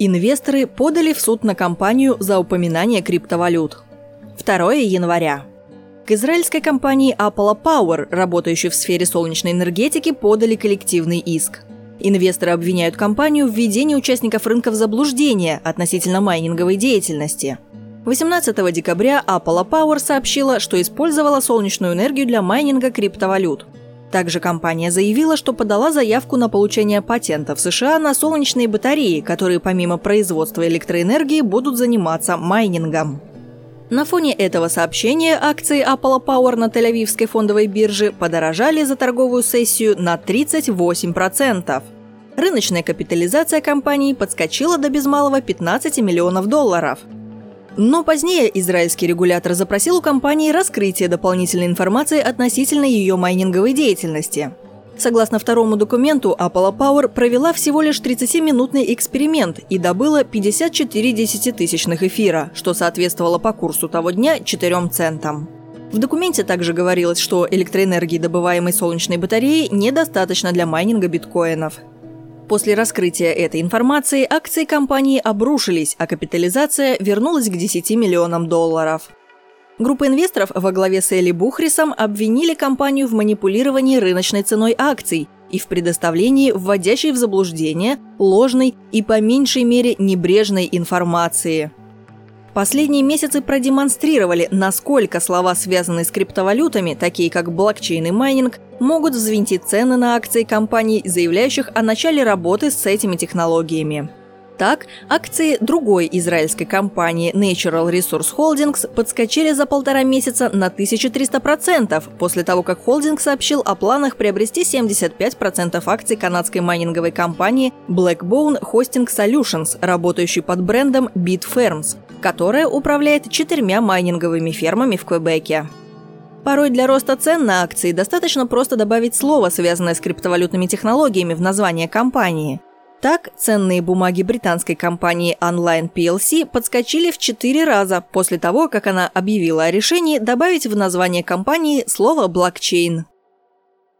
Инвесторы подали в суд на компанию за упоминание криптовалют. 2 января. К израильской компании Apollo Power, работающей в сфере солнечной энергетики, подали коллективный иск. Инвесторы обвиняют компанию в введении участников рынка в заблуждение относительно майнинговой деятельности. 18 декабря Apollo Power сообщила, что использовала солнечную энергию для майнинга криптовалют – также компания заявила, что подала заявку на получение патента в США на солнечные батареи, которые помимо производства электроэнергии будут заниматься майнингом. На фоне этого сообщения акции Apollo Power на Тель-Авивской фондовой бирже подорожали за торговую сессию на 38%. Рыночная капитализация компании подскочила до без малого 15 миллионов долларов – но позднее израильский регулятор запросил у компании раскрытие дополнительной информации относительно ее майнинговой деятельности. Согласно второму документу, Apollo Power провела всего лишь 30-минутный эксперимент и добыла 54 десятитысячных эфира, что соответствовало по курсу того дня 4 центам. В документе также говорилось, что электроэнергии, добываемой солнечной батареей, недостаточно для майнинга биткоинов. После раскрытия этой информации акции компании обрушились, а капитализация вернулась к 10 миллионам долларов. Группа инвесторов во главе с Элли Бухрисом обвинили компанию в манипулировании рыночной ценой акций и в предоставлении вводящей в заблуждение, ложной и по меньшей мере небрежной информации. Последние месяцы продемонстрировали, насколько слова, связанные с криптовалютами, такие как блокчейн и майнинг, могут взвинтить цены на акции компаний, заявляющих о начале работы с этими технологиями. Так, акции другой израильской компании Natural Resource Holdings подскочили за полтора месяца на 1300% после того, как холдинг сообщил о планах приобрести 75% акций канадской майнинговой компании Backbone Hosting Solutions, работающей под брендом Bitfarms, которая управляет четырьмя майнинговыми фермами в Квебеке. Порой для роста цен на акции достаточно просто добавить слово, связанное с криптовалютными технологиями в название компании. Так, ценные бумаги британской компании Online PLC подскочили в 4 раза после того, как она объявила о решении добавить в название компании слово «блокчейн».